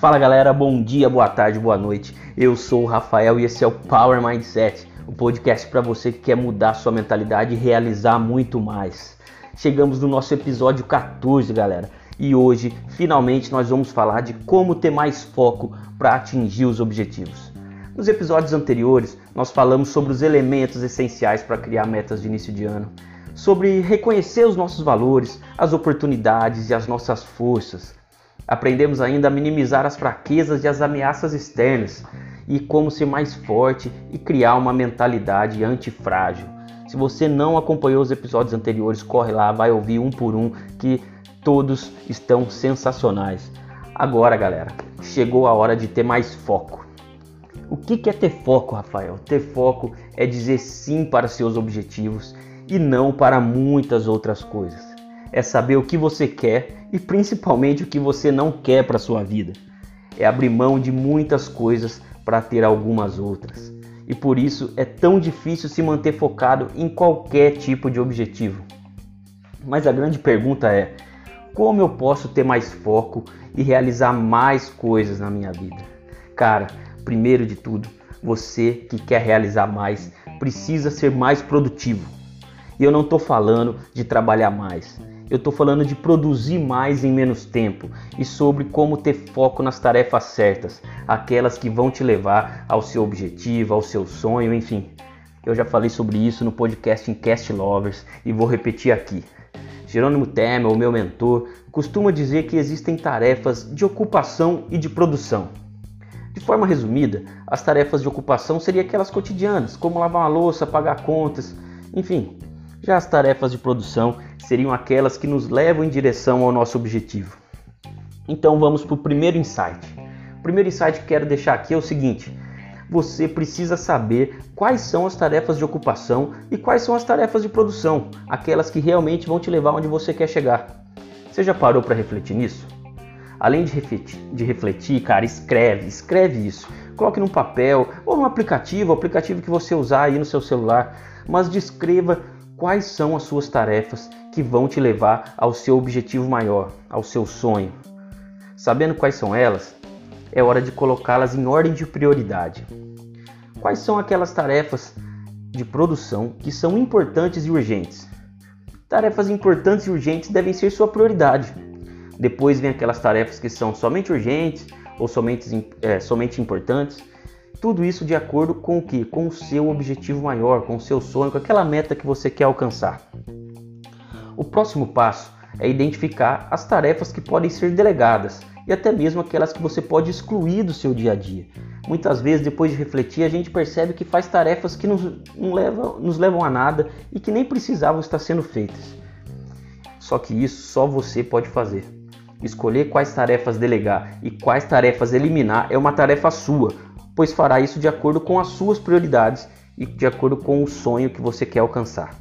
Fala galera, bom dia, boa tarde, boa noite. Eu sou o Rafael e esse é o Power Mindset, o podcast para você que quer mudar sua mentalidade e realizar muito mais. Chegamos no nosso episódio 14, galera, e hoje finalmente nós vamos falar de como ter mais foco para atingir os objetivos. Nos episódios anteriores, nós falamos sobre os elementos essenciais para criar metas de início de ano, sobre reconhecer os nossos valores, as oportunidades e as nossas forças. Aprendemos ainda a minimizar as fraquezas e as ameaças externas e como ser mais forte e criar uma mentalidade antifrágil. Se você não acompanhou os episódios anteriores, corre lá, vai ouvir um por um que todos estão sensacionais. Agora, galera, chegou a hora de ter mais foco. O que é ter foco, Rafael? Ter foco é dizer sim para seus objetivos e não para muitas outras coisas. É saber o que você quer e principalmente o que você não quer para sua vida. É abrir mão de muitas coisas para ter algumas outras. E por isso é tão difícil se manter focado em qualquer tipo de objetivo. Mas a grande pergunta é: como eu posso ter mais foco e realizar mais coisas na minha vida? Cara, primeiro de tudo, você que quer realizar mais precisa ser mais produtivo. E eu não estou falando de trabalhar mais, eu estou falando de produzir mais em menos tempo e sobre como ter foco nas tarefas certas, aquelas que vão te levar ao seu objetivo, ao seu sonho, enfim. Eu já falei sobre isso no podcast Cast Lovers e vou repetir aqui. Jerônimo Temer, o meu mentor, costuma dizer que existem tarefas de ocupação e de produção. De forma resumida, as tarefas de ocupação seriam aquelas cotidianas, como lavar uma louça, pagar contas, enfim, já as tarefas de produção seriam aquelas que nos levam em direção ao nosso objetivo. Então vamos para o primeiro insight. O primeiro insight que quero deixar aqui é o seguinte: você precisa saber quais são as tarefas de ocupação e quais são as tarefas de produção, aquelas que realmente vão te levar onde você quer chegar. Você já parou para refletir nisso? Além de refletir, de refletir, cara, escreve, escreve isso. Coloque num papel ou num aplicativo, o aplicativo que você usar aí no seu celular, mas descreva quais são as suas tarefas que vão te levar ao seu objetivo maior, ao seu sonho. Sabendo quais são elas, é hora de colocá-las em ordem de prioridade. Quais são aquelas tarefas de produção que são importantes e urgentes? Tarefas importantes e urgentes devem ser sua prioridade. Depois vem aquelas tarefas que são somente urgentes ou somente, é, somente importantes tudo isso de acordo com o que? Com o seu objetivo maior, com o seu sonho, com aquela meta que você quer alcançar. O próximo passo é identificar as tarefas que podem ser delegadas e até mesmo aquelas que você pode excluir do seu dia a dia. Muitas vezes, depois de refletir, a gente percebe que faz tarefas que nos, levam, nos levam a nada e que nem precisavam estar sendo feitas. Só que isso só você pode fazer. Escolher quais tarefas delegar e quais tarefas eliminar é uma tarefa sua, pois fará isso de acordo com as suas prioridades e de acordo com o sonho que você quer alcançar.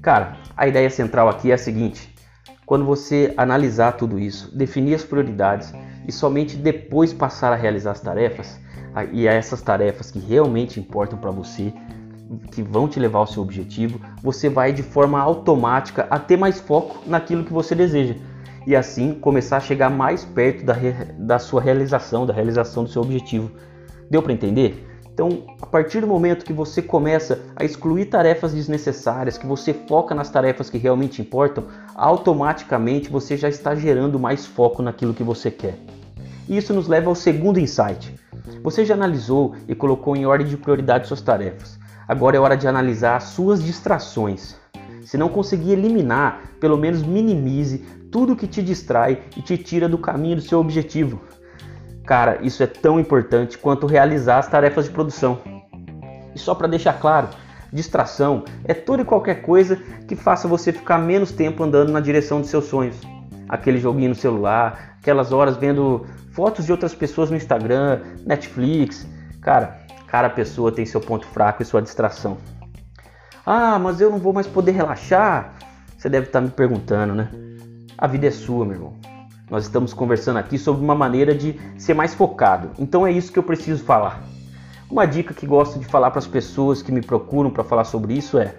Cara, a ideia central aqui é a seguinte: quando você analisar tudo isso, definir as prioridades e somente depois passar a realizar as tarefas, e essas tarefas que realmente importam para você, que vão te levar ao seu objetivo, você vai de forma automática a ter mais foco naquilo que você deseja e assim começar a chegar mais perto da, da sua realização, da realização do seu objetivo. Deu para entender? Então, a partir do momento que você começa a excluir tarefas desnecessárias, que você foca nas tarefas que realmente importam, automaticamente você já está gerando mais foco naquilo que você quer. E isso nos leva ao segundo insight. Você já analisou e colocou em ordem de prioridade suas tarefas. Agora é hora de analisar as suas distrações. Se não conseguir eliminar, pelo menos minimize tudo que te distrai e te tira do caminho do seu objetivo. Cara, isso é tão importante quanto realizar as tarefas de produção. E só para deixar claro, distração é toda e qualquer coisa que faça você ficar menos tempo andando na direção dos seus sonhos. Aquele joguinho no celular, aquelas horas vendo fotos de outras pessoas no Instagram, Netflix. Cara, cada pessoa tem seu ponto fraco e sua distração. Ah, mas eu não vou mais poder relaxar? Você deve estar me perguntando, né? A vida é sua, meu irmão. Nós estamos conversando aqui sobre uma maneira de ser mais focado. Então é isso que eu preciso falar. Uma dica que gosto de falar para as pessoas que me procuram para falar sobre isso é: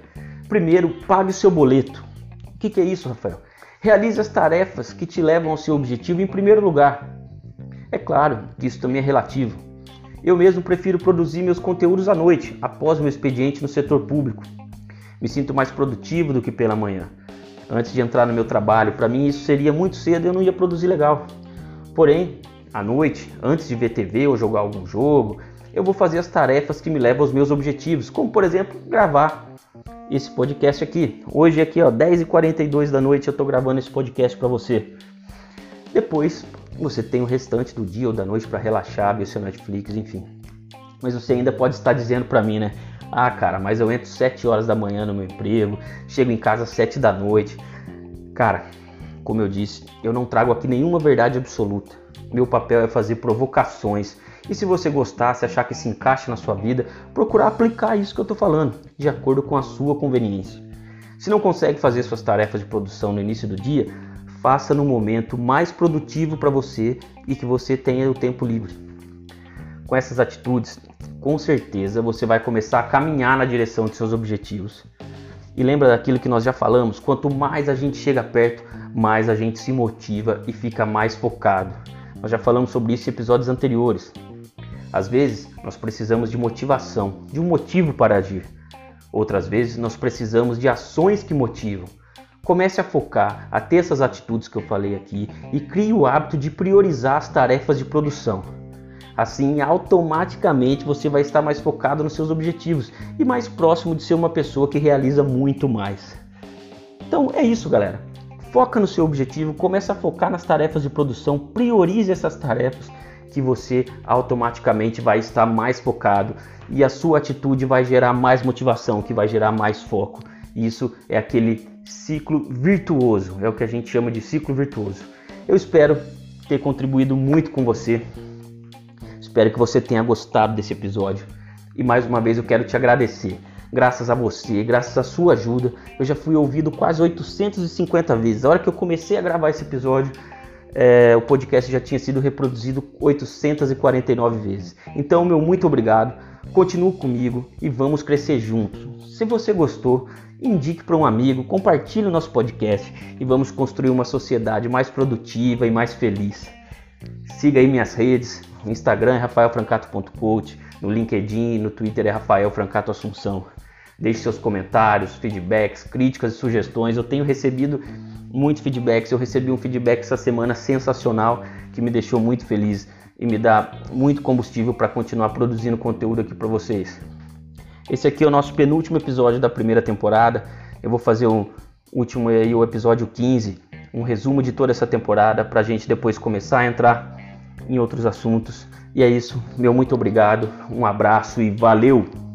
primeiro, pague o seu boleto. O que, que é isso, Rafael? Realize as tarefas que te levam ao seu objetivo em primeiro lugar. É claro que isso também é relativo. Eu mesmo prefiro produzir meus conteúdos à noite, após meu expediente no setor público. Me sinto mais produtivo do que pela manhã. Antes de entrar no meu trabalho, para mim isso seria muito cedo e eu não ia produzir legal. Porém, à noite, antes de ver TV ou jogar algum jogo, eu vou fazer as tarefas que me levam aos meus objetivos, como por exemplo, gravar esse podcast aqui. Hoje aqui, ó, 10h42 da noite eu estou gravando esse podcast para você. Depois, você tem o restante do dia ou da noite para relaxar, ver seu Netflix, enfim. Mas você ainda pode estar dizendo para mim, né? Ah, cara, mas eu entro 7 horas da manhã no meu emprego, chego em casa às 7 da noite. Cara, como eu disse, eu não trago aqui nenhuma verdade absoluta. Meu papel é fazer provocações. E se você gostar, se achar que se encaixa na sua vida, procurar aplicar isso que eu estou falando, de acordo com a sua conveniência. Se não consegue fazer suas tarefas de produção no início do dia, faça no momento mais produtivo para você e que você tenha o tempo livre. Com essas atitudes, com certeza você vai começar a caminhar na direção de seus objetivos. E lembra daquilo que nós já falamos: quanto mais a gente chega perto, mais a gente se motiva e fica mais focado. Nós já falamos sobre isso em episódios anteriores. Às vezes, nós precisamos de motivação, de um motivo para agir. Outras vezes, nós precisamos de ações que motivam. Comece a focar, a ter essas atitudes que eu falei aqui e crie o hábito de priorizar as tarefas de produção. Assim, automaticamente você vai estar mais focado nos seus objetivos e mais próximo de ser uma pessoa que realiza muito mais. Então é isso, galera. Foca no seu objetivo, comece a focar nas tarefas de produção, priorize essas tarefas que você automaticamente vai estar mais focado e a sua atitude vai gerar mais motivação, que vai gerar mais foco. Isso é aquele ciclo virtuoso, é o que a gente chama de ciclo virtuoso. Eu espero ter contribuído muito com você. Espero que você tenha gostado desse episódio. E mais uma vez eu quero te agradecer. Graças a você, graças à sua ajuda, eu já fui ouvido quase 850 vezes. A hora que eu comecei a gravar esse episódio, é, o podcast já tinha sido reproduzido 849 vezes. Então, meu muito obrigado. Continue comigo e vamos crescer juntos. Se você gostou, indique para um amigo, compartilhe o nosso podcast e vamos construir uma sociedade mais produtiva e mais feliz. Siga aí minhas redes, no Instagram é rafaelfrancato.coach, no LinkedIn no Twitter é Rafael Francato Assunção. Deixe seus comentários, feedbacks, críticas e sugestões. Eu tenho recebido muitos feedbacks. Eu recebi um feedback essa semana sensacional que me deixou muito feliz e me dá muito combustível para continuar produzindo conteúdo aqui para vocês. Esse aqui é o nosso penúltimo episódio da primeira temporada. Eu vou fazer o último aí, o episódio 15, um resumo de toda essa temporada para a gente depois começar a entrar em outros assuntos. E é isso, meu muito obrigado, um abraço e valeu!